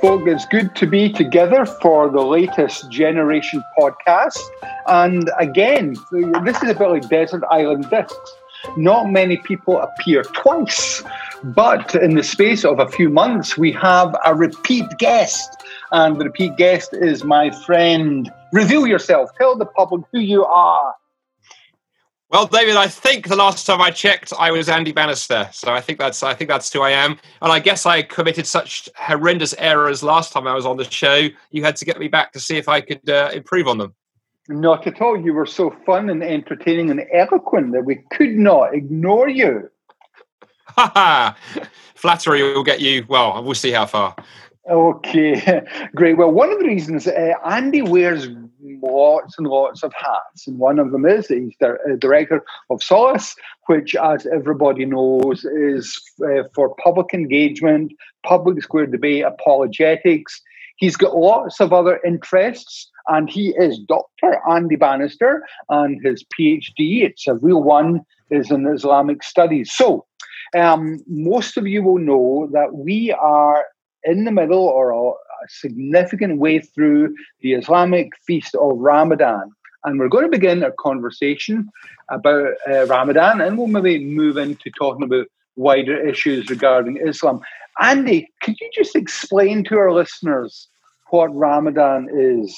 folk. It's good to be together for the latest Generation podcast. And again, this is a bit like Desert Island Discs. Not many people appear twice, but in the space of a few months, we have a repeat guest. And the repeat guest is my friend. Reveal yourself, tell the public who you are. Well, David, I think the last time I checked, I was Andy Bannister. So I think that's I think that's who I am. And I guess I committed such horrendous errors last time I was on the show. You had to get me back to see if I could uh, improve on them. Not at all. You were so fun and entertaining and eloquent that we could not ignore you. Ha ha! Flattery will get you. Well, we'll see how far. Okay, great. Well, one of the reasons uh, Andy wears lots and lots of hats, and one of them is he's the uh, director of Solas, which, as everybody knows, is uh, for public engagement, public square debate, apologetics. He's got lots of other interests, and he is Dr. Andy Bannister, and his PhD, it's a real one, is in Islamic studies. So, um, most of you will know that we are in the middle or a, a significant way through the Islamic feast of Ramadan. And we're going to begin a conversation about uh, Ramadan, and we'll maybe move into talking about wider issues regarding Islam. Andy, could you just explain to our listeners what Ramadan is?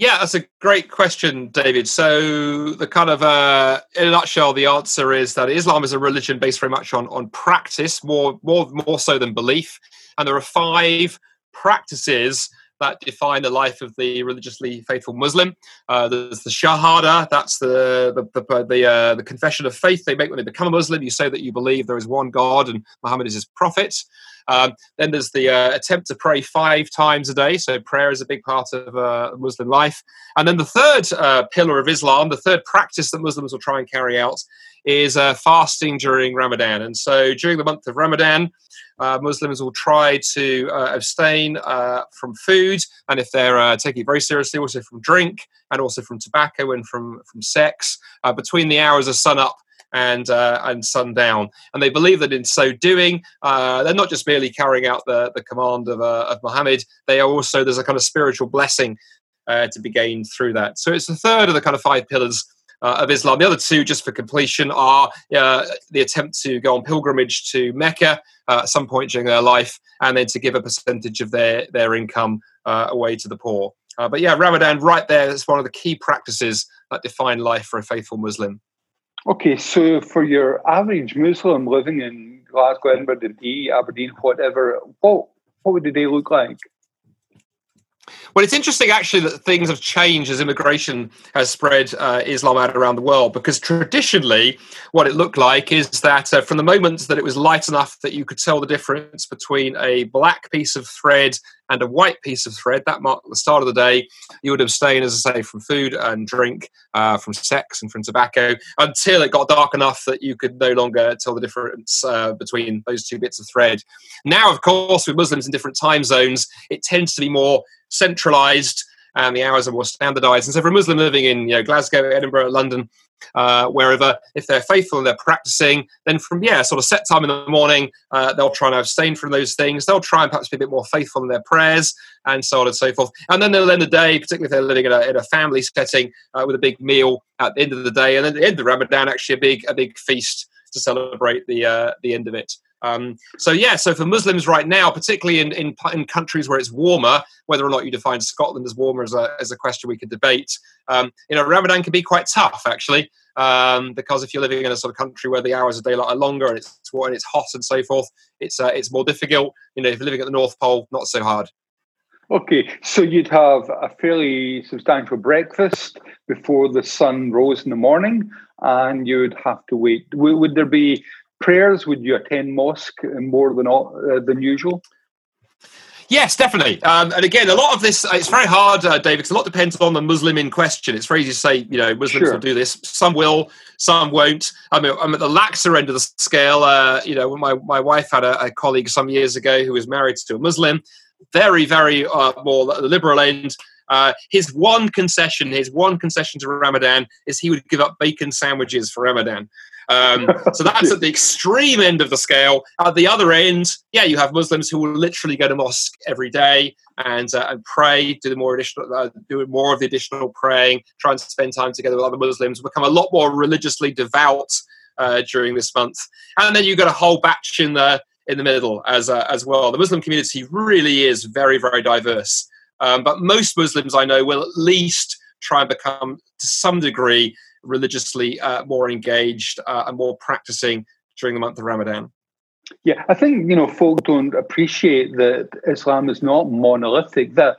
Yeah, that's a great question, David. So, the kind of, uh, in a nutshell, the answer is that Islam is a religion based very much on on practice, more more more so than belief. And there are five practices that define the life of the religiously faithful Muslim. Uh, there's the Shahada, that's the the the, the, uh, the, confession of faith they make when they become a Muslim. You say that you believe there is one God and Muhammad is his prophet. Um, then there's the uh, attempt to pray five times a day. So prayer is a big part of uh, Muslim life. And then the third uh, pillar of Islam, the third practice that Muslims will try and carry out, is uh, fasting during Ramadan. And so during the month of Ramadan, uh, Muslims will try to uh, abstain from food, and if they're taking it very seriously, also from drink, and also from tobacco and from from sex between the hours of sun up and uh, and sundown. And they believe that in so doing, uh, they're not just merely carrying out the, the command of, uh, of Muhammad, they are also, there's a kind of spiritual blessing uh, to be gained through that. So it's a third of the kind of five pillars. Uh, of Islam. The other two, just for completion, are uh, the attempt to go on pilgrimage to Mecca at some point during their life, and then to give a percentage of their their income away to the poor. but yeah, Ramadan, right there, is one of the key practices that define life for a faithful Muslim. Okay, so for your average Muslim living in Glasgow, Edinburgh, Dundee, Aberdeen, whatever, what what would the day look like? Well, it's interesting actually that things have changed as immigration has spread uh, Islam out around the world because traditionally, what it looked like is that uh, from the moment that it was light enough that you could tell the difference between a black piece of thread and a white piece of thread, that marked the start of the day, you would abstain, as I say, from food and drink, uh, from sex and from tobacco until it got dark enough that you could no longer tell the difference uh, between those two bits of thread. Now, of course, with Muslims in different time zones, it tends to be more centralized and the hours are more standardized. And so, for a Muslim living in you know, Glasgow, Edinburgh, London, uh, wherever, if they're faithful and they're practicing, then from yeah, sort of set time in the morning, uh, they'll try and abstain from those things. They'll try and perhaps be a bit more faithful in their prayers and so on and so forth. And then they'll end the day, particularly if they're living in a, in a family setting, uh, with a big meal at the end of the day, and then at the end of Ramadan, actually a big a big feast to celebrate the uh, the end of it. Um, so yeah, so for Muslims right now, particularly in, in, in countries where it's warmer, whether or not you define Scotland as warmer is a, is a question we could debate. Um, you know, Ramadan can be quite tough actually, um, because if you're living in a sort of country where the hours of daylight are longer and it's and it's hot and so forth, it's uh, it's more difficult. You know, if you're living at the North Pole, not so hard. Okay, so you'd have a fairly substantial breakfast before the sun rose in the morning, and you'd have to wait. Would there be prayers? Would you attend mosque more than uh, than usual? Yes, definitely. Um, and again, a lot of this, it's very hard, uh, David, because a lot depends on the Muslim in question. It's very easy to say, you know, Muslims sure. will do this. Some will, some won't. I mean, I'm at the laxer end of the scale. Uh, you know, my, my wife had a, a, colleague some years ago who was married to a Muslim, very, very uh, more liberal end. Uh, his one concession, his one concession to Ramadan is he would give up bacon sandwiches for Ramadan. Um, so that's at the extreme end of the scale. At the other end, yeah, you have Muslims who will literally go to mosque every day and uh, and pray, do the more additional, uh, do more of the additional praying, try and spend time together with other Muslims, become a lot more religiously devout uh, during this month. And then you've got a whole batch in the in the middle as uh, as well. The Muslim community really is very very diverse, um, but most Muslims I know will at least try and become to some degree religiously uh, more engaged uh, and more practicing during the month of Ramadan. Yeah, I think you know folk don't appreciate that Islam is not monolithic. That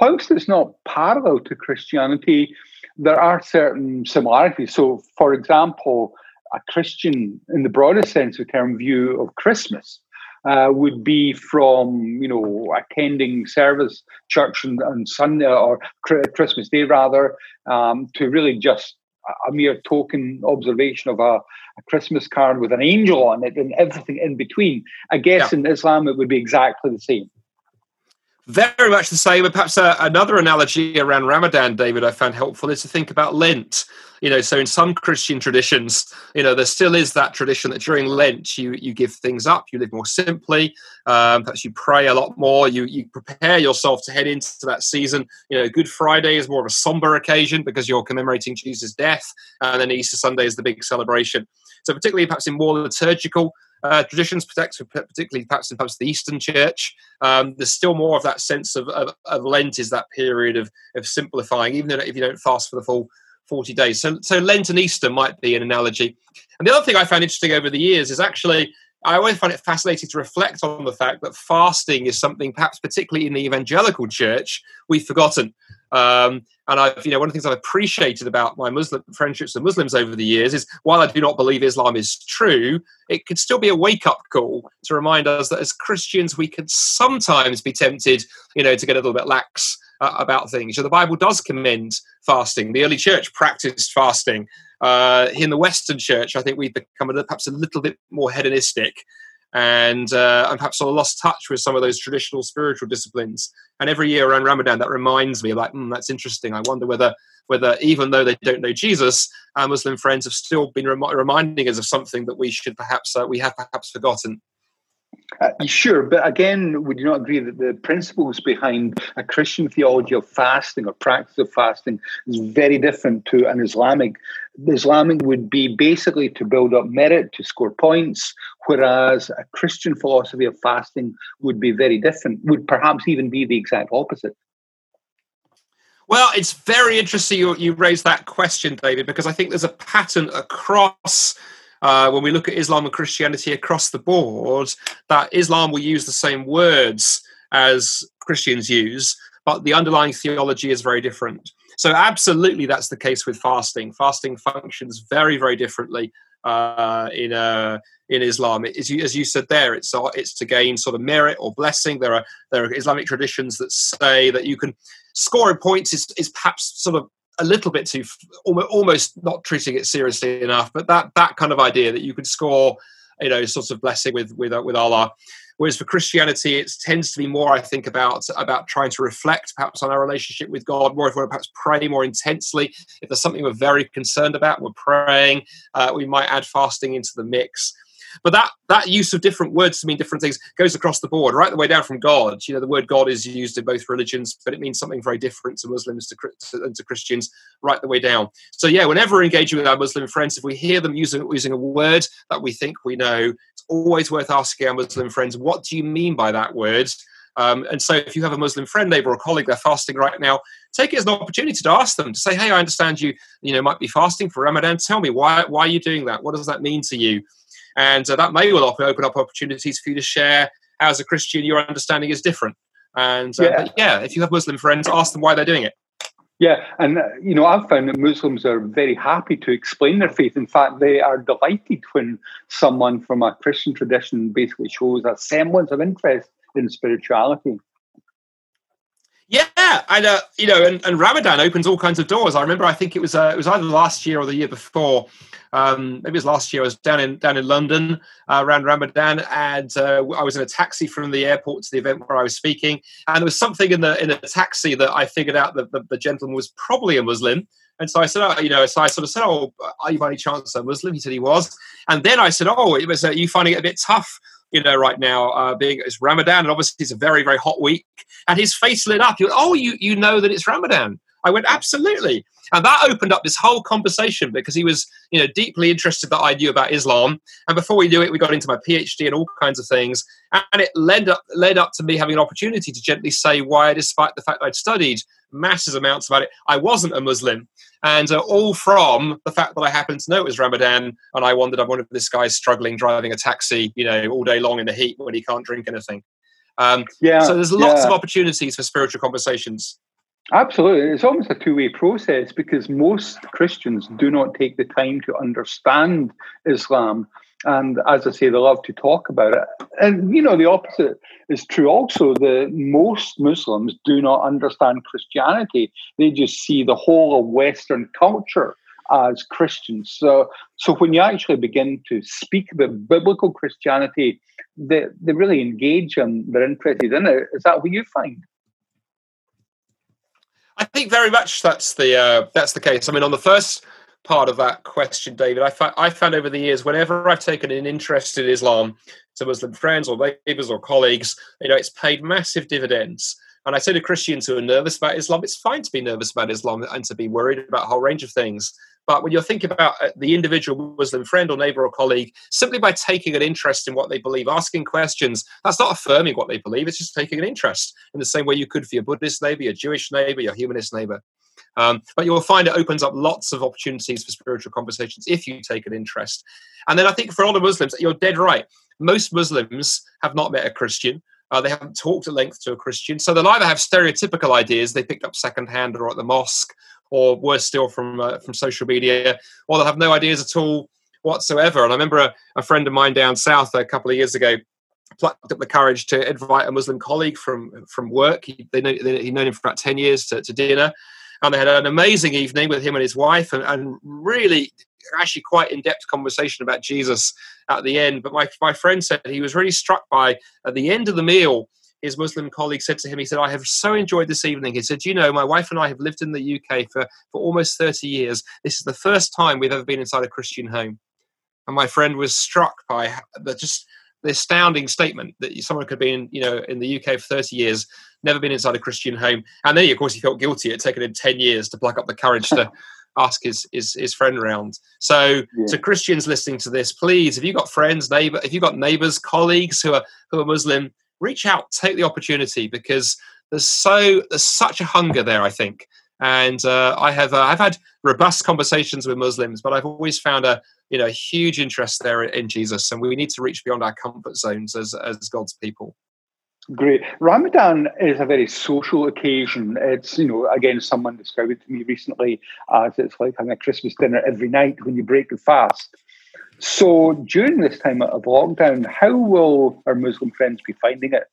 whilst it's not parallel to Christianity, there are certain similarities. So, for example, a Christian, in the broadest sense of term, view of Christmas uh, would be from you know attending service church on, on Sunday or Christmas Day rather um, to really just a mere token observation of a, a, Christmas card with an angel on it and everything in between. I guess yeah. in Islam it would be exactly the same. Very much the same. And perhaps uh, another analogy around Ramadan, David, I found helpful is to think about Lent. You know, so in some Christian traditions, you know, there still is that tradition that during Lent you you give things up, you live more simply, um, perhaps you pray a lot more, you you prepare yourself to head into that season. You know, Good Friday is more of a somber occasion because you're commemorating Jesus' death, and then Easter Sunday is the big celebration. So particularly perhaps in more liturgical uh, traditions, particularly perhaps in perhaps the Eastern Church, um, there's still more of that sense of, of, of, Lent is that period of, of simplifying, even if you don't fast for the full 40 days. So, so Lent and Easter might be an analogy. And the other thing I found interesting over the years is actually I always find it fascinating to reflect on the fact that fasting is something, perhaps particularly in the evangelical church, we've forgotten. Um, and I've, you know, one of the things I've appreciated about my Muslim friendships with Muslims over the years is while I do not believe Islam is true, it could still be a wake up call to remind us that as Christians, we can sometimes be tempted, you know, to get a little bit lax uh, about things. So the Bible does commend fasting. The early church practiced fasting. Uh, in the Western church, I think we've become a, perhaps a little bit more hedonistic and uh, and perhaps sort of lost touch with some of those traditional spiritual disciplines. And every year around Ramadan, that reminds me, like, mm, that's interesting. I wonder whether whether even though they don't know Jesus, our Muslim friends have still been rem- reminding us of something that we should perhaps uh, we have perhaps forgotten. Uh, sure, but again, would you not agree that the principles behind a Christian theology of fasting or practice of fasting is very different to an Islamic? The Islamic would be basically to build up merit, to score points, whereas a Christian philosophy of fasting would be very different, would perhaps even be the exact opposite. Well, it's very interesting you, you raised that question, David, because I think there's a pattern across uh, when we look at Islam and Christianity across the board, that Islam will use the same words as Christians use, but the underlying theology is very different. So, absolutely, that's the case with fasting. Fasting functions very, very differently uh, in uh, in Islam. As, you, said there, it's it's to gain sort of merit or blessing. There are there are Islamic traditions that say that you can scoring points is, is perhaps sort of a little bit too almost not treating it seriously enough but that that kind of idea that you could score you know sort of blessing with with with allah. Whereas for christianity it tends to be more i think about about trying to reflect perhaps on our relationship with god more if we perhaps pray more intensely. If there's something we're very concerned about we're praying uh, we might add fasting into the mix but that that use of different words to mean different things goes across the board, right the way down from God. You know, the word God is used in both religions, but it means something very different to Muslims to, to, Christians, right the way down. So yeah, whenever we're engaging with our Muslim friends, if we hear them using using a word that we think we know, it's always worth asking our Muslim friends, what do you mean by that word? Um, and so, if you have a Muslim friend, neighbor, or colleague they're fasting right now, take it as an opportunity to ask them to say, "Hey, I understand you, you know, might be fasting for Ramadan. Tell me why why are you doing that? What does that mean to you?" And uh, that may well open up opportunities for you to share how, as a Christian, your understanding is different. And uh, yeah. yeah, if you have Muslim friends, ask them why they're doing it. Yeah, and uh, you know, I've found that Muslims are very happy to explain their faith. In fact, they are delighted when someone from a Christian tradition basically shows a semblance of interest in spirituality. Yeah, and uh, you know, and, and, Ramadan opens all kinds of doors. I remember, I think it was uh, it was either last year or the year before. Um, maybe it was last year. I was down in down in London uh, around Ramadan, and uh, I was in a taxi from the airport to the event where I was speaking. And there was something in the in the taxi that I figured out that the, the gentleman was probably a Muslim. And so I said, oh, you know, so I sort of said, oh, are you by any chance a Muslim? He said he was. And then I said, oh, it was, uh, you finding it a bit tough you know, right now, uh, being it's Ramadan, and obviously it's a very, very hot week. And his face lit up. He went, "Oh, you you know that it's Ramadan?" I went, "Absolutely." And that opened up this whole conversation because he was, you know, deeply interested that I knew about Islam. And before we knew it, we got into my PhD and all kinds of things. And it led up led up to me having an opportunity to gently say why, despite the fact that I'd studied massive amounts about it, I wasn't a Muslim and uh, all from the fact that I happened to know it was Ramadan, and I wondered, I wondered if this guy's struggling driving a taxi, you know, all day long in the heat when he can't drink anything. Um, yeah. So there's lots yeah. of opportunities for spiritual conversations. Absolutely. It's almost a two way process because most Christians do not take the time to understand Islam and as I say, they love to talk about it. And you know, the opposite is true also. The most Muslims do not understand Christianity. They just see the whole of Western culture as Christians. So so when you actually begin to speak about biblical Christianity, they, they really engage and they're interested in it. Is that what you find? I think very much that's the uh, that's the case. I mean, on the first part of that question, David. I, I found over the years, whenever I've taken an interest in Islam to Muslim friends or neighbors or colleagues, you know, it's paid massive dividends. And I say to Christians who are nervous about Islam, it's fine to be nervous about Islam and to be worried about a whole range of things. But when you're thinking about uh, the individual Muslim friend or neighbor or colleague, simply by taking an interest in what they believe, asking questions, that's not affirming what they believe, it's just taking an interest in the same way you could for your Buddhist neighbor, your Jewish neighbor, your humanist neighbor. Um, but you'll find it opens up lots of opportunities for spiritual conversations if you take an interest. And then I think for all the Muslims, you're dead right. Most Muslims have not met a Christian. Uh, they haven't talked at length to a Christian. So they'll either have stereotypical ideas they picked up secondhand or at the mosque, or worse still from uh, from social media, or they'll have no ideas at all whatsoever. And I remember a, a friend of mine down south a couple of years ago plucked up the courage to invite a Muslim colleague from from work. He, they know, they, he'd known him for about ten years to, to dinner, and they had an amazing evening with him and his wife, and, and really actually quite in-depth conversation about Jesus at the end. But my my friend said he was really struck by at the end of the meal. His Muslim colleague said to him, he said, I have so enjoyed this evening. He said, You know, my wife and I have lived in the UK for, for almost 30 years. This is the first time we've ever been inside a Christian home. And my friend was struck by the just the astounding statement that someone could be in, you know, in the UK for 30 years, never been inside a Christian home, and then of course he felt guilty. It had taken him 10 years to pluck up the courage to ask his, his his friend around. So yeah. to Christians listening to this, please, if you've got friends, neighbor, if you've got neighbors, colleagues who are who are Muslim, reach out, take the opportunity because there's so there's such a hunger there. I think and uh, I have uh, I've had robust conversations with Muslims, but I've always found a you know huge interest there in Jesus, and we need to reach beyond our comfort zones as as God's people. Great. Ramadan is a very social occasion. It's, you know, again, someone described it to me recently as it's like having a Christmas dinner every night when you break the fast. So during this time of lockdown, how will our Muslim friends be finding it?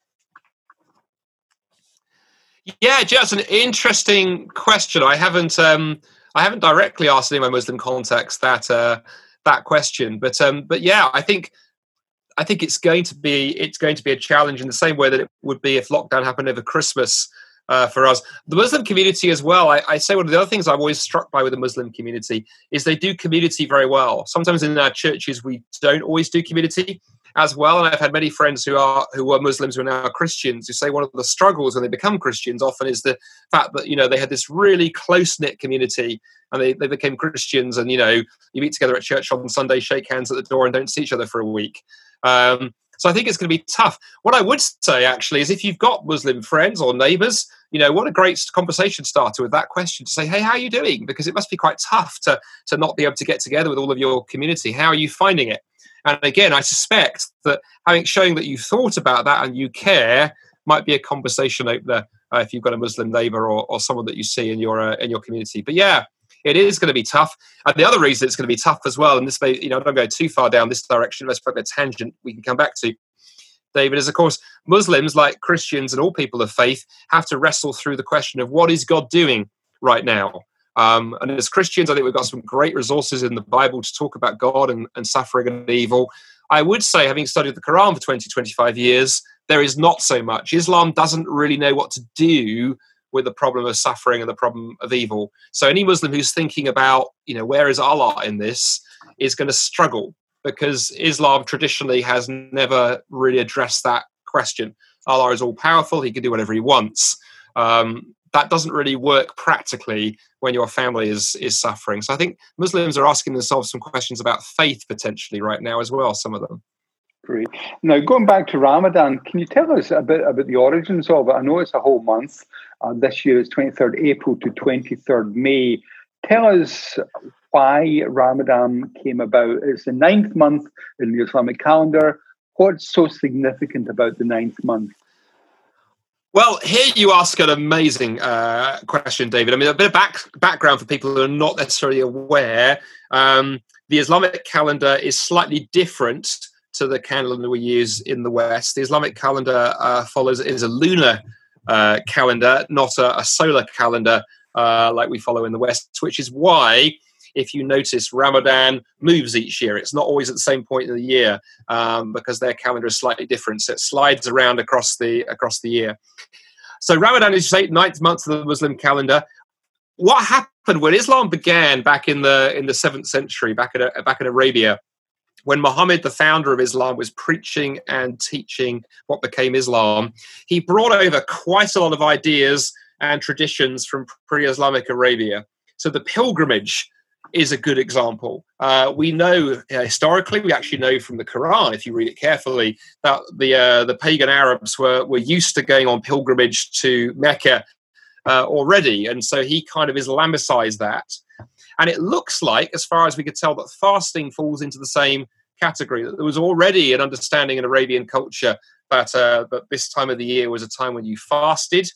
Yeah, just an interesting question. I haven't um, I haven't directly asked any of my Muslim contacts that uh, that question, but um, but yeah, I think I think it's going to be it's going to be a challenge in the same way that it would be if lockdown happened over Christmas uh, for us. The Muslim community as well. I, I, say one of the other things I'm always struck by with the Muslim community is they do community very well. Sometimes in our churches we don't always do community as well. And I've had many friends who are who were Muslims who are now Christians who say one of the struggles when they become Christians often is the fact that you know they had this really close knit community and they, they became Christians and you know you meet together at church on Sunday, shake hands at the door, and don't see each other for a week. Um, so I think it's going to be tough. What I would say actually is if you've got Muslim friends or neighbours, you know, what a great conversation starter with that question to say, hey, how are you doing? Because it must be quite tough to to not be able to get together with all of your community. How are you finding it? And again, I suspect that having showing that you've thought about that and you care might be a conversation opener uh, if you've got a Muslim neighbour or, or someone that you see in your uh, in your community. But yeah, it is going to be tough. And the other reason it's going to be tough as well, and this may you know don't go too far down this direction. Let's put a tangent we can come back to. David, is of course Muslims, like Christians and all people of faith, have to wrestle through the question of what is God doing right now. Um, and as Christians, I think we've got some great resources in the Bible to talk about God and, and suffering and evil. I would say, having studied the Quran for 20, 25 years, there is not so much. Islam doesn't really know what to do with the problem of suffering and the problem of evil. So any Muslim who's thinking about, you know, where is Allah in this is going to struggle because Islam traditionally has never really addressed that question. Allah is all powerful; He can do whatever He wants. Um, that doesn't really work practically when your family is is suffering. So I think Muslims are asking themselves some questions about faith potentially right now as well. Some of them. Great. Now, going back to Ramadan, can you tell us a bit about the origins of it? I know it's a whole month. Uh, this year is 23rd April to 23rd May. Tell us why Ramadan came about. It's the ninth month in the Islamic calendar. What's so significant about the ninth month? Well, here you ask an amazing uh, question, David. I mean, a bit of back, background for people who are not necessarily aware. Um, the Islamic calendar is slightly different to the calendar we use in the West. The Islamic calendar uh, follows is a lunar uh, calendar, not a, a solar calendar uh, like we follow in the West, which is why if you notice, Ramadan moves each year. It's not always at the same point in the year um, because their calendar is slightly different. So it slides around across the across the year. So Ramadan is the ninth month of the Muslim calendar. What happened when Islam began back in the in the seventh century, back in back in Arabia? When Muhammad, the founder of Islam, was preaching and teaching what became Islam, he brought over quite a lot of ideas and traditions from pre Islamic Arabia. So the pilgrimage is a good example. Uh, we know uh, historically, we actually know from the Quran, if you read it carefully, that the uh, the pagan Arabs were were used to going on pilgrimage to Mecca uh, already, and so he kind of Islamicized that. And it looks like, as far as we could tell, that fasting falls into the same category. That there was already an understanding in Arabian culture that uh, that this time of the year was a time when you fasted.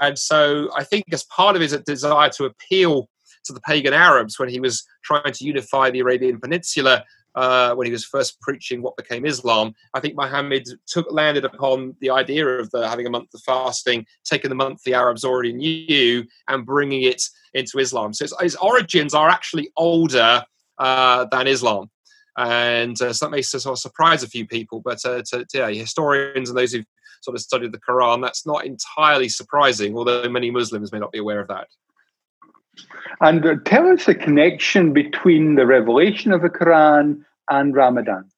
And so I think as part of his desire to appeal to the pagan Arabs when he was trying to unify the Arabian Peninsula. Uh, when he was first preaching what became Islam, I think Muhammad took landed upon the idea of the, having a month of fasting, taking the month the Arabs already knew, and bringing it into Islam. So its, origins are actually older uh, than Islam and uh, so that may sort of surprise a few people. But uh, to, to yeah, historians and those who've sort of studied the Quran, that's not entirely surprising, although many Muslims may not be aware of that. And uh, tell us the connection between the revelation of the Quran and Ramadan.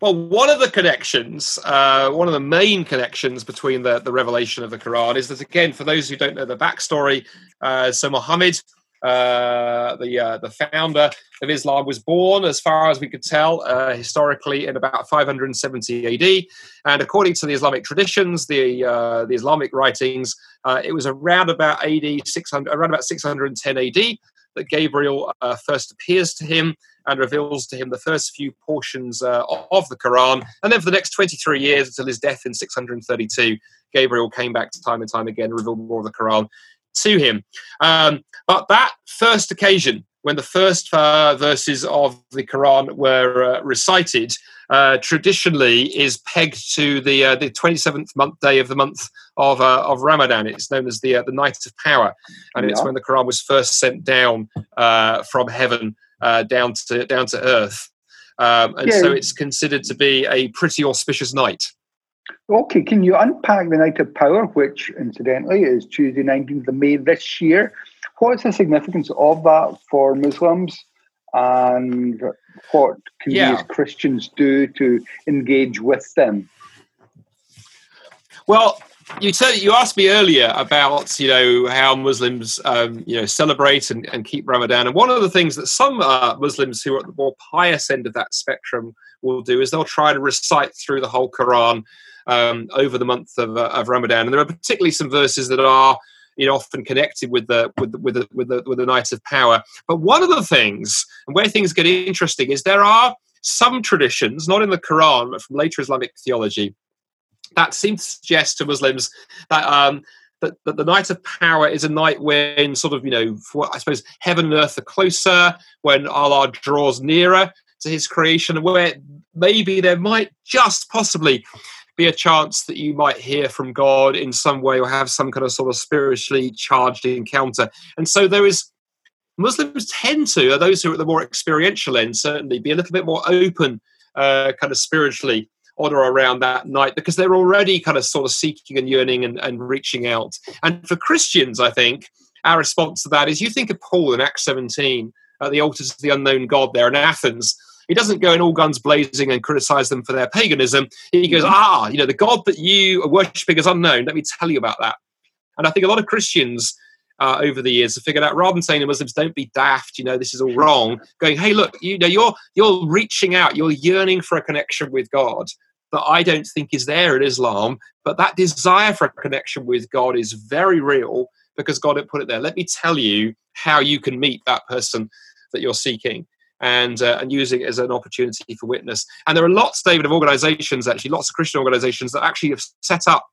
Well, one of the connections, uh, one of the main connections between the, the revelation of the Quran is that, again, for those who don't know the backstory, uh, so Muhammad uh, the uh, the founder of Islam was born, as far as we could tell, uh, historically in about 570 AD. And according to the Islamic traditions, the uh, the Islamic writings, uh, it was around about AD 600, around about 610 AD that Gabriel uh, first appears to him and reveals to him the first few portions of the Quran. And then for the next 23 years until his death in 632, Gabriel came back to time and time again, revealed more of the Quran to him. Um, but that first occasion, when the first uh, verses of the Quran were uh, recited, uh, traditionally is pegged to the uh, the 27th month day of the month of uh, of Ramadan. It's known as the uh, the night of power, and yeah. it's when the Quran was first sent down from heaven down to down to earth. Um, and yeah. so it's considered to be a pretty auspicious night. Okay, can you unpack the Night of Power, which incidentally is Tuesday, 19th of May this year? What's the significance of that for Muslims? And what can yeah. we as Christians do to engage with them? Well, you said you asked me earlier about you know how Muslims um, you know celebrate and, and, keep Ramadan, and one of the things that some uh, Muslims who are at the more pious end of that spectrum will do is they'll try to recite through the whole Quran um, over the month of, uh, of Ramadan. And there are particularly some verses that are you know, often connected with the with the, with the, with the with the night of power. But one of the things, and where things get interesting, is there are some traditions, not in the Quran, but from later Islamic theology, that seem to suggest to Muslims that um, that, that the night of power is a night when sort of you know, for, I suppose heaven and earth are closer, when Allah draws nearer to His creation, where maybe there might just possibly be a chance that you might hear from God in some way or have some kind of sort of spiritually charged encounter. And so there is Muslims tend to, or those who are at the more experiential end, certainly be a little bit more open, uh, kind of spiritually on or around that night because they're already kind of sort of seeking and yearning and, and reaching out. And for Christians, I think our response to that is you think of Paul in Acts 17 at the altars of the unknown God there in Athens. He doesn't go in all guns blazing and criticize them for their paganism. He goes, mm-hmm. ah, you know, the God that you are worshipping is unknown. Let me tell you about that. And I think a lot of Christians uh, over the years have figured out rather than saying to Muslims, "Don't be daft," you know, this is all wrong. Going, "Hey, look, you know, you're you're reaching out, you're yearning for a connection with God." That I don't think is there in Islam, but that desire for a connection with God is very real because God had put it there. Let me tell you how you can meet that person that you're seeking and uh, and using it as an opportunity for witness. And there are lots, David, of organisations actually, lots of Christian organisations that actually have set up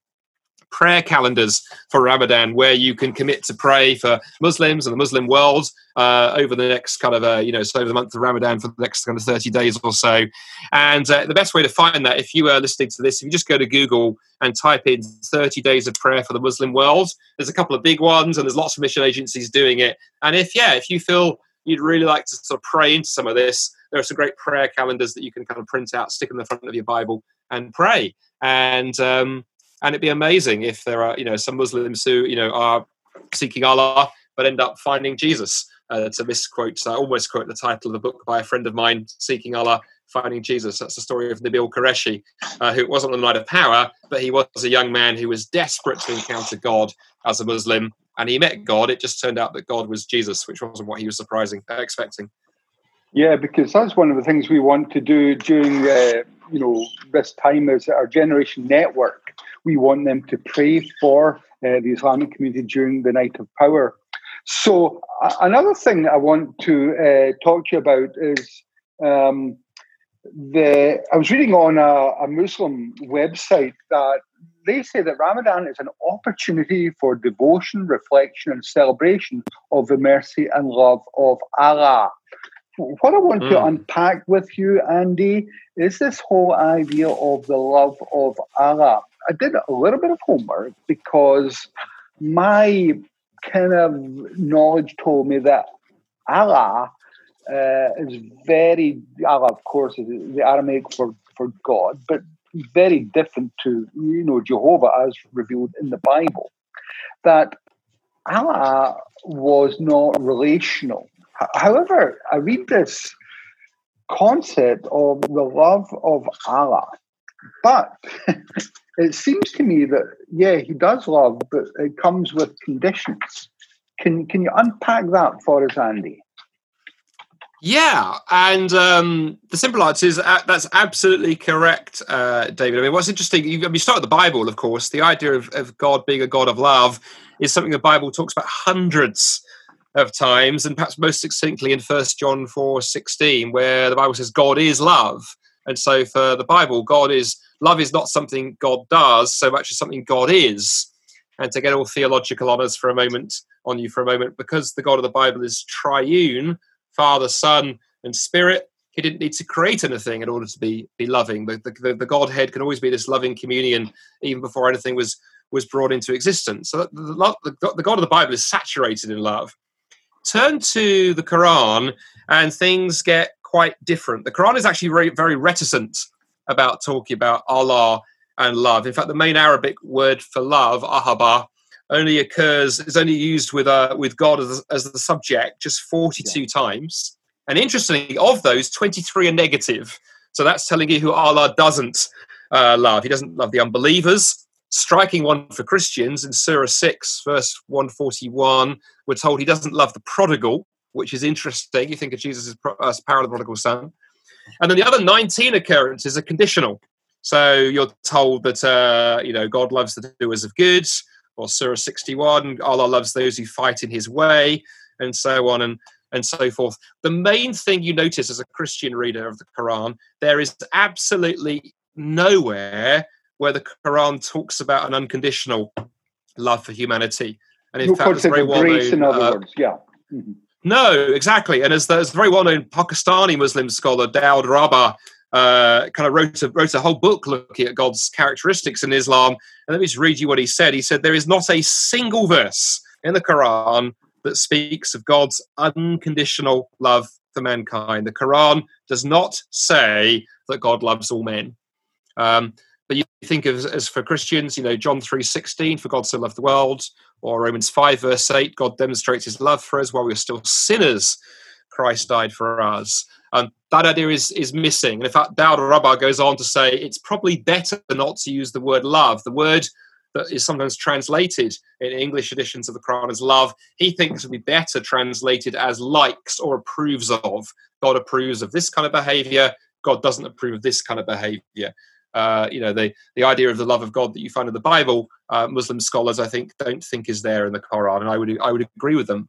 prayer calendars for Ramadan where you can commit to pray for Muslims and the Muslim world uh, over the next kind of, uh, you know, so over the month of Ramadan for the next kind of 30 days or so. And uh, the best way to find that, if you are listening to this, if you just go to Google and type in 30 days of prayer for the Muslim world, there's a couple of big ones and there's lots of mission agencies doing it. And if, yeah, if you feel you'd really like to sort of pray into some of this, there are some great prayer calendars that you can kind of print out, stick in the front of your Bible and pray. And, um, and it'd be amazing if there are you know some Muslims who you know are seeking Allah but end up finding Jesus. Uh, to misquote, I almost quote the title of a book by a friend of mine, Seeking Allah, Finding Jesus. That's the story of Nabeel Qureshi, uh, who wasn't on the night of power, but he was a young man who was desperate to encounter God as a Muslim, and he met God. It just turned out that God was Jesus, which wasn't what he was surprising, uh, expecting. Yeah, because that's one of the things we want to do during uh, you know this time as our generation network we want them to pray for uh, the Islamic community during the night of power. So, uh, another thing I want to uh, talk to you about is um, the. I was reading on a, a Muslim website that they say that Ramadan is an opportunity for devotion, reflection, and celebration of the mercy and love of Allah. What I want mm. to hmm. unpack with you, Andy, is this whole idea of the love of Allah. I did a little bit of homework because my kind of knowledge told me that Allah uh, is very Allah, of course, is the Aramaic for for God, but very different to you know Jehovah as revealed in the Bible. That Allah was not relational. However, I read this concept of the love of Allah, but it seems to me that yeah, he does love, but it comes with conditions. Can can you unpack that for us, Andy? Yeah, and um, the simple answer is uh, that's absolutely correct, uh, David. I mean, what's interesting, you, you start with the Bible, of course. The idea of, of God being a God of love is something the Bible talks about hundreds of times, and perhaps most succinctly in First John four sixteen, where the Bible says God is love. And so for the Bible, God is love is not something God does so much as something God is. And to get all theological honors for a moment on you for a moment, because the God of the Bible is triune, Father, Son, and Spirit, he didn't need to create anything in order to be be loving. The, the, the Godhead can always be this loving communion even before anything was was brought into existence. So the, the, the God of the Bible is saturated in love. Turn to the Quran, and things get quite different. The Quran is actually very, very reticent about talking about Allah and love. In fact, the main Arabic word for love, ahaba, only occurs is only used with uh, with God as, as the subject just 42 yeah. times. And interestingly, of those, 23 are negative. So that's telling you who Allah doesn't uh, love. He doesn't love the unbelievers. Striking one for Christians in Surah 6, verse 141, we're told he doesn't love the prodigal, which is interesting. You think of Jesus as, parallel prodigal son. And then the other 19 occurrences are conditional. So you're told that, uh, you know, God loves the doers of good, or Surah 61, Allah loves those who fight in his way, and so on and, and so forth. The main thing you notice as a Christian reader of the Quran, there is absolutely nowhere where the Quran talks about an unconditional love for humanity. And in no fact, it's very well known. In other uh, words, yeah. Mm-hmm. No, exactly. And as there's a very well known Pakistani Muslim scholar, Daud Rahbar, uh, kind of wrote a, wrote a whole book looking at God's characteristics in Islam. And let me just read you what he said. He said, There is not a single verse in the Quran that speaks of God's unconditional love for mankind. The Quran does not say that God loves all men. Um, but you think of as for Christians, you know, John 3.16, for God so loved the world, or Romans 5, verse 8, God demonstrates his love for us while we are still sinners. Christ died for us. Um, that idea is, is missing. And in fact, Daud Rahbar goes on to say it's probably better not to use the word love. The word that is sometimes translated in English editions of the Quran as love, he thinks would be better translated as likes or approves of. God approves of this kind of behavior. God doesn't approve of this kind of behavior. Uh, you know, the, the idea of the love of God that you find in the Bible, uh, Muslim scholars, I think, don't think is there in the Quran, and I would I would agree with them.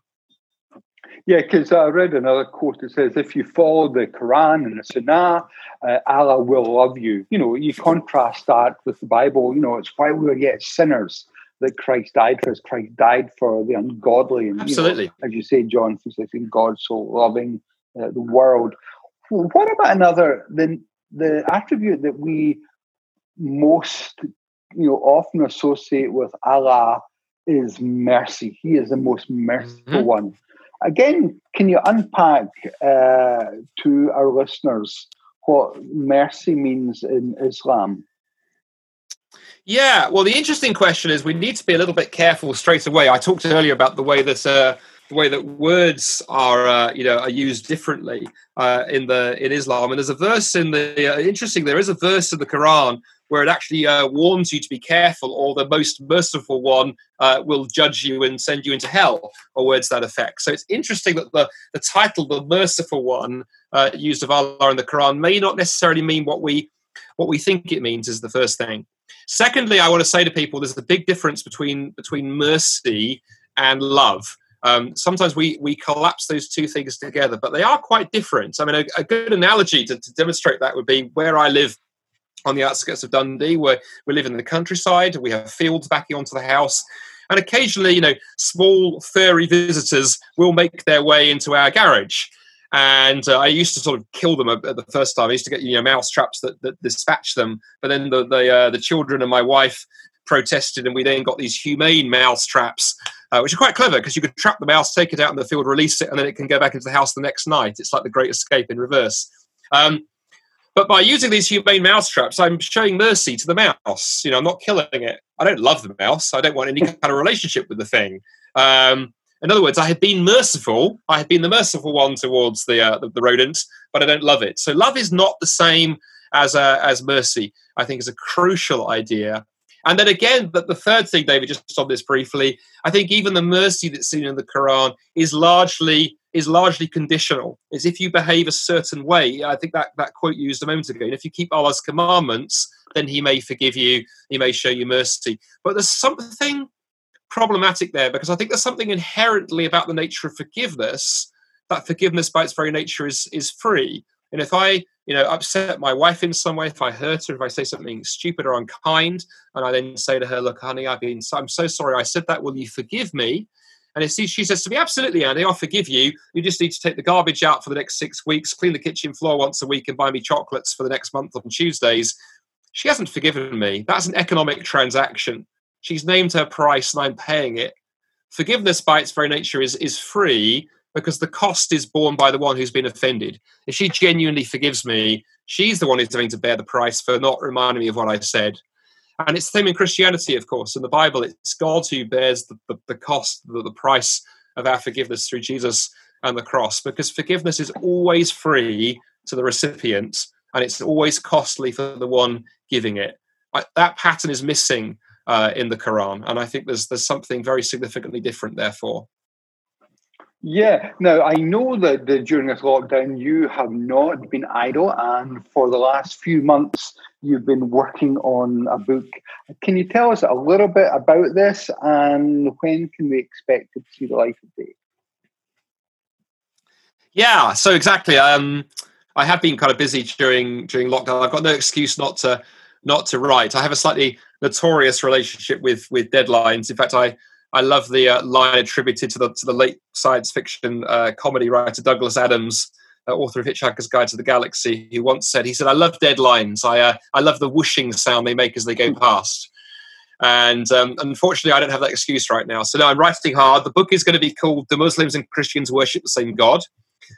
Yeah, because I read another quote that says, if you follow the Quran and the Sunnah, uh, Allah will love you. You know, you contrast that with the Bible. You know, it's why we are yet sinners that Christ died for us. Christ died for the ungodly. And, Absolutely. You know, as you say, John, in God so loving uh, the world. What about another, the, the attribute that we most, you know, often associate with Allah is mercy. He is the most merciful mm-hmm. one. Again, can you unpack uh, to our listeners what mercy means in Islam? Yeah, well, the interesting question is we need to be a little bit careful straight away. I talked earlier about the way that uh, the way that words are, uh, you know, are used differently uh, in the in Islam. And there's a verse in the uh, interesting. There is a verse in the Quran where it actually uh, warns you to be careful, or the most merciful one uh, will judge you and send you into hell, or words that effect. So it's interesting that the, the title, the merciful one, uh, used of Allah in the Quran, may not necessarily mean what we what we think it means. Is the first thing. Secondly, I want to say to people, there's a big difference between between mercy and love. Um, sometimes we we collapse those two things together, but they are quite different. I mean, a, a good analogy to, to demonstrate that would be where I live on the outskirts of Dundee, where we live in the countryside. We have fields backing onto the house. And occasionally, you know, small furry visitors will make their way into our garage. And uh, I used to sort of kill them at, the first time. I used to get you know mouse traps that, that dispatch them. But then the the, uh, the children and my wife protested, and we then got these humane mouse traps, uh, which are quite clever because you could trap the mouse, take it out in the field, release it, and then it can go back into the house the next night. It's like the Great Escape in reverse. Um, but by using these humane mouse traps, I'm showing mercy to the mouse. You know, I'm not killing it. I don't love the mouse. I don't want any kind of relationship with the thing. Um, in other words, I have been merciful. I have been the merciful one towards the, uh, the, the rodent, but I don't love it. So love is not the same as uh, as mercy. I think is a crucial idea. And then again, the, the third thing, David, just on this briefly, I think even the mercy that's seen in the Quran is largely is largely conditional. Is if you behave a certain way. I think that that quote used a moment ago. And if you keep Allah's commandments, then He may forgive you. He may show you mercy. But there's something problematic there because I think there's something inherently about the nature of forgiveness that forgiveness by its very nature is is free. And if I, you know, upset my wife in some way, if I hurt her, if I say something stupid or unkind, and I then say to her, "Look, honey, I've been, I'm so sorry I said that. Will you forgive me?" And she says to me, absolutely, Andy, I'll forgive you. You just need to take the garbage out for the next six weeks, clean the kitchen floor once a week, and buy me chocolates for the next month on Tuesdays. She hasn't forgiven me. That's an economic transaction. She's named her price and I'm paying it. Forgiveness, by its very nature, is, is free because the cost is borne by the one who's been offended. If she genuinely forgives me, she's the one who's having to bear the price for not reminding me of what I said. And it's the same in Christianity, of course. In the Bible, it's God who bears the, the, the cost, the, the price of our forgiveness through Jesus and the cross, because forgiveness is always free to the recipient and it's always costly for the one giving it. I, that pattern is missing uh, in the Quran, and I think there's there's something very significantly different. Therefore, yeah. Now, I know that during this lockdown, you have not been idle, and for the last few months, you've been working on a book. Can you tell us a little bit about this, and when can we expect to see the light of day? Yeah. So exactly. Um, I have been kind of busy during during lockdown. I've got no excuse not to not to write. I have a slightly notorious relationship with with deadlines. In fact, I I love the uh, line attributed to the to the late science fiction uh, comedy writer Douglas Adams uh, author of Hitchhiker's Guide to the Galaxy, who once said, he said, I love deadlines. I, uh, I love the whooshing sound they make as they go past. And um, unfortunately, I don't have that excuse right now. So now I'm writing hard. The book is going to be called The Muslims and Christians Worship the Same God.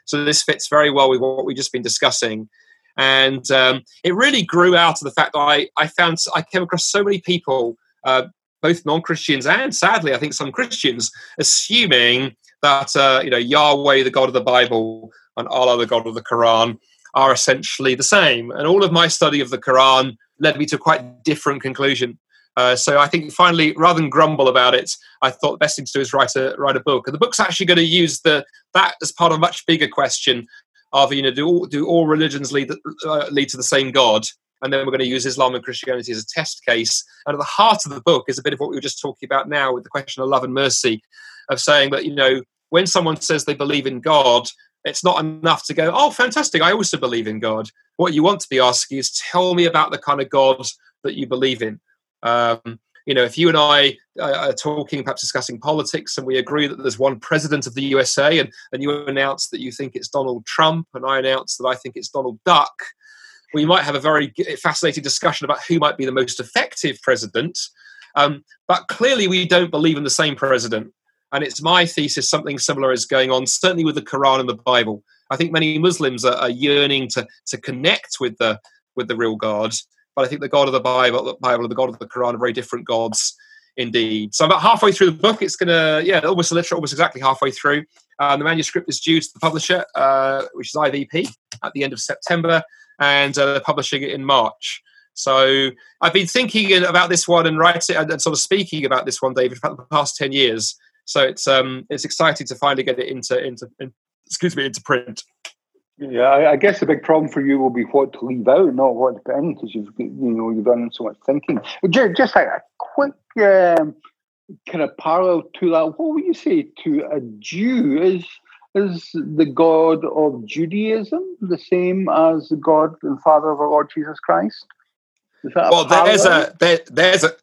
So this fits very well with what we've just been discussing. And um, it really grew out of the fact that I, I found I came across so many people, uh, both non-Christians and sadly, I think some Christians, assuming that uh, you know Yahweh, the God of the Bible, and Allah, the God of the Quran, are essentially the same. And all of my study of the Quran led me to quite different conclusion. Uh, so I think finally, rather than grumble about it, I thought the best thing to do is write a write a book. And the book's actually going to use the that as part of a much bigger question of you know do all, do all religions lead uh, lead to the same God? And then we're going to use Islam and Christianity as a test case. And at the heart of the book is a bit of what we were just talking about now with the question of love and mercy, of saying that you know when someone says they believe in God, it's not enough to go, oh, fantastic, I also believe in God. What you want to be asking is, tell me about the kind of God that you believe in. Um, you know, if you and I uh, are talking, perhaps discussing politics, and we agree that there's one president of the USA, and, and you announce that you think it's Donald Trump, and I announce that I think it's Donald Duck, we might have a very fascinating discussion about who might be the most effective president. Um, but clearly, we don't believe in the same president. And it's my thesis something similar is going on, certainly with the Quran and the Bible. I think many Muslims are, are yearning to, to connect with the, with the real God. But I think the God of the Bible, the Bible, and the God of the Quran are very different gods indeed. So I'm about halfway through the book. It's going to, yeah, almost literally, almost exactly halfway through. Um, the manuscript is due to the publisher, uh, which is IVP, at the end of September, and uh, they're publishing it in March. So I've been thinking about this one and writing and sort of speaking about this one, David, for the past ten years. So it's um, it's exciting to finally get it into into in, excuse me into print. Yeah, I, I, guess the big problem for you will be what to leave out, not what to put in, because you've you know you've done so much thinking. Just, just like a quick um, kind of parallel to that, what would you say to a Jew? Is is the God of Judaism the same as the God and Father of our Lord Jesus Christ? well, there's a there, there's a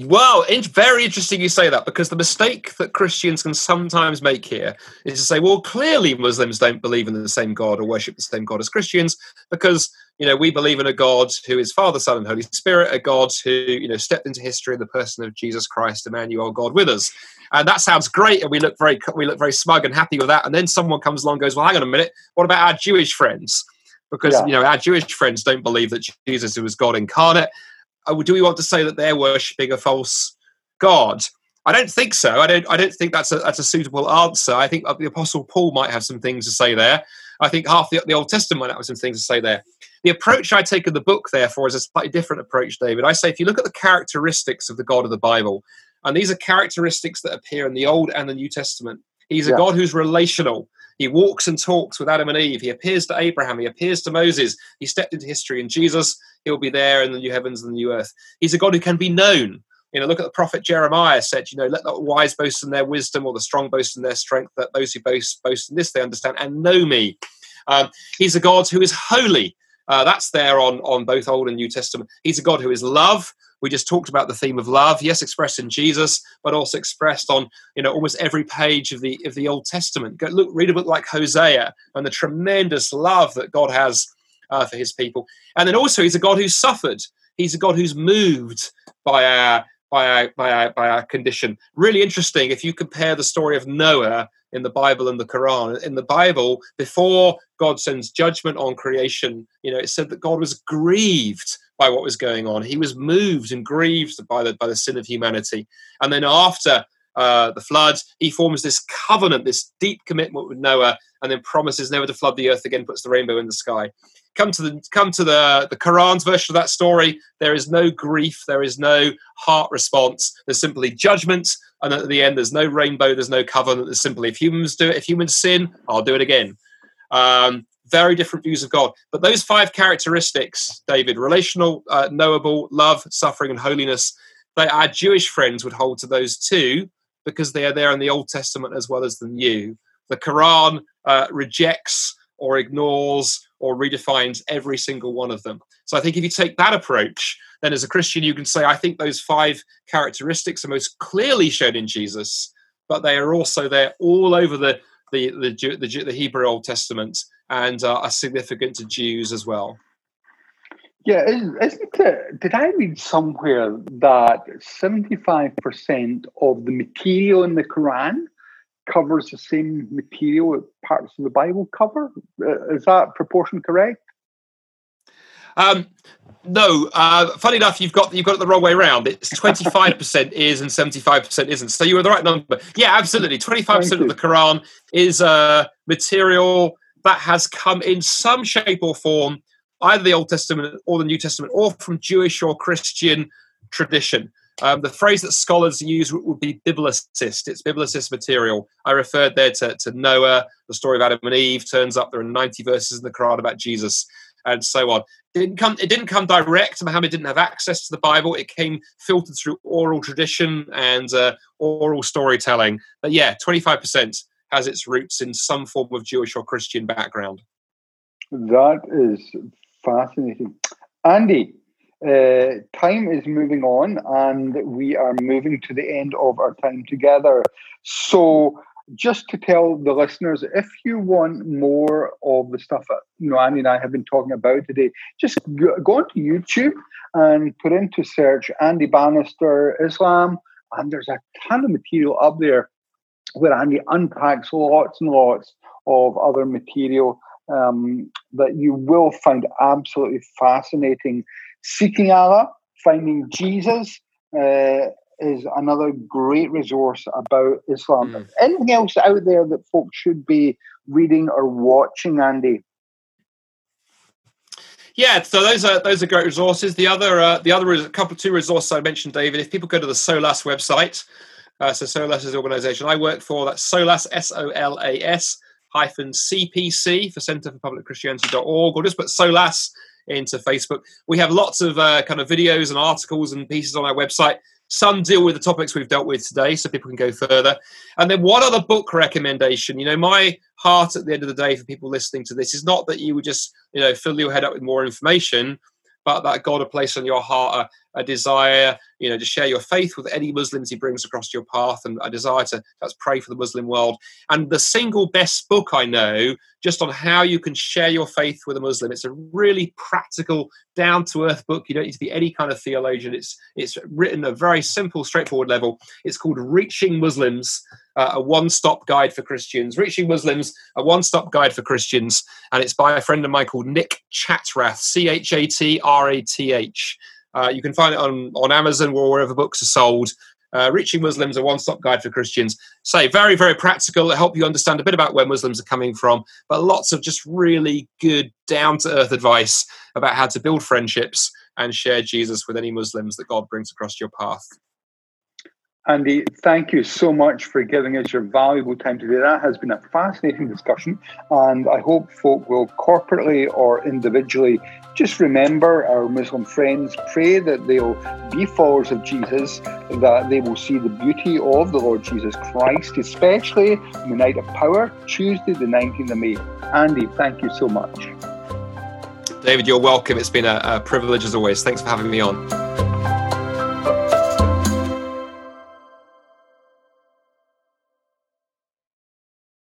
well, it's very interesting you say that because the mistake that Christians can sometimes make here is to say, well, clearly Muslims don't believe in the same God or worship the same God as Christians because, you know, we believe in a God who is Father, Son, and Holy Spirit, a God who, you know, stepped into history in the person of Jesus Christ, Emmanuel, God with us. And that sounds great, and we look very we look very smug and happy with that. And then someone comes along and goes, well, hang on a minute, what about our Jewish friends? Because yeah. you know our Jewish friends don't believe that Jesus was God incarnate do we want to say that they're worshipping a false god? I don't think so. I don't. I don't think that's a that's a suitable answer. I think the Apostle Paul might have some things to say there. I think half the, the Old Testament might have some things to say there. The approach I take in the book, therefore, is a slightly different approach, David. I say if you look at the characteristics of the God of the Bible, and these are characteristics that appear in the Old and the New Testament. He's a yeah. God who's relational. He walks and talks with Adam and Eve. He appears to Abraham. He appears to Moses. He stepped into history. And Jesus, he'll be there in the new heavens and the new earth. He's a God who can be known. You know, look at the prophet Jeremiah said, you know, let the wise boast in their wisdom or the strong boast in their strength, that those who boast, boast in this they understand and know me. Um, he's a God who is holy. Uh, that's there on, on both Old and New Testament. He's a God who is love. We just talked about the theme of love, yes, expressed in Jesus, but also expressed on you know almost every page of the of the Old Testament. Go, look, read a book like Hosea and the tremendous love that God has uh, for His people, and then also He's a God who's suffered. He's a God who's moved by our by our, by our, by our condition. Really interesting if you compare the story of Noah in the Bible and the Quran. In the Bible, before God sends judgment on creation, you know, it said that God was grieved by what was going on. He was moved and grieved by the by the sin of humanity. And then after uh, the flood, he forms this covenant, this deep commitment with Noah, and then promises never to flood the earth again. Puts the rainbow in the sky. Come to the come to the the Quran's version of that story. There is no grief. There is no heart response. There's simply judgment, and at the end, there's no rainbow. There's no covenant. There's simply if humans do it, if humans sin, I'll do it again. Um, very different views of God. But those five characteristics, David, relational, uh, knowable, love, suffering, and holiness, they, our Jewish friends would hold to those two because they are there in the Old Testament as well as the New. The Quran uh, rejects or ignores or redefines every single one of them. So I think if you take that approach, then as a Christian, you can say, I think those five characteristics are most clearly shown in Jesus, but they are also there all over the the the, the, the Hebrew Old Testament and uh, are significant to Jews as well. Yeah, isn't it? Did I read somewhere that 75% of the material in the Quran covers the same material that parts of the Bible cover? Uh, is that proportion correct? Um, no, uh, funny enough, you've got you've got it the wrong way around. It's twenty five percent is and seventy five percent isn't. So you were the right number. Yeah, absolutely. Twenty five percent of the Quran is uh, material that has come in some shape or form, either the Old Testament or the New Testament, or from Jewish or Christian tradition. Um, the phrase that scholars use would be biblicist. It's biblicist material. I referred there to, to Noah, the story of Adam and Eve. Turns up there are 90 verses in the Quran about Jesus and so on. Didn't come. It didn't come direct. Muhammad didn't have access to the Bible. It came filtered through oral tradition and uh, oral storytelling. But yeah, twenty five percent has its roots in some form of Jewish or Christian background. That is fascinating, Andy. Uh, time is moving on, and we are moving to the end of our time together. So just to tell the listeners, if you want more of the stuff that you know Andy and I have been talking about today, just go, go onto YouTube and put into search Andy Bannister Islam, and there's a ton of material up there where Andy unpacks lots and lots of other material um, that you will find absolutely fascinating. Seeking Allah, finding Jesus. Uh, is another great resource about Islam. Mm. Anything else out there that folks should be reading or watching, Andy? Yeah, so those are those are great resources. The other uh, the other is a couple two resources I mentioned, David. If people go to the SOLAS website, uh, so SOLAS is the organisation I work for. That's SOLAS S O L A S hyphen CPC for Centre for Public Christianity.org, or just put SOLAS into Facebook. We have lots of uh, kind of videos and articles and pieces on our website some deal with the topics we've dealt with today, so people can go further. And then, one other book recommendation? You know, my heart at the end of the day for people listening to this is not that you would just, you know, fill your head up with more information, but that God a place on your heart a, desire, you know, to share your faith with any Muslims He brings across your path, and a desire to let's pray for the Muslim world. And the single best book I know, just on how you can share your faith with a Muslim, it's a really practical, down to earth book. You don't need to be any kind of theologian. It's it's written a very simple, straightforward level. It's called Reaching Muslims uh, a one stop guide for Christians. Reaching Muslims, a one stop guide for Christians. And it's by a friend of mine called Nick Chatrath, C H A T R A T H. Uh, you can find it on, on Amazon or wherever books are sold. Uh, Reaching Muslims, a one stop guide for Christians. Say, very, very practical. to help you understand a bit about where Muslims are coming from, but lots of just really good, down to earth advice about how to build friendships and share Jesus with any Muslims that God brings across your path. Andy, thank you so much for giving us your valuable time today. That has been a fascinating discussion, and I hope folk will corporately or individually just remember our Muslim friends, pray that they'll be followers of Jesus, that they will see the beauty of the Lord Jesus Christ, especially on the night of power, Tuesday, the 19th of May. Andy, thank you so much. David, you're welcome. It's been a, a privilege as always. Thanks for having me on.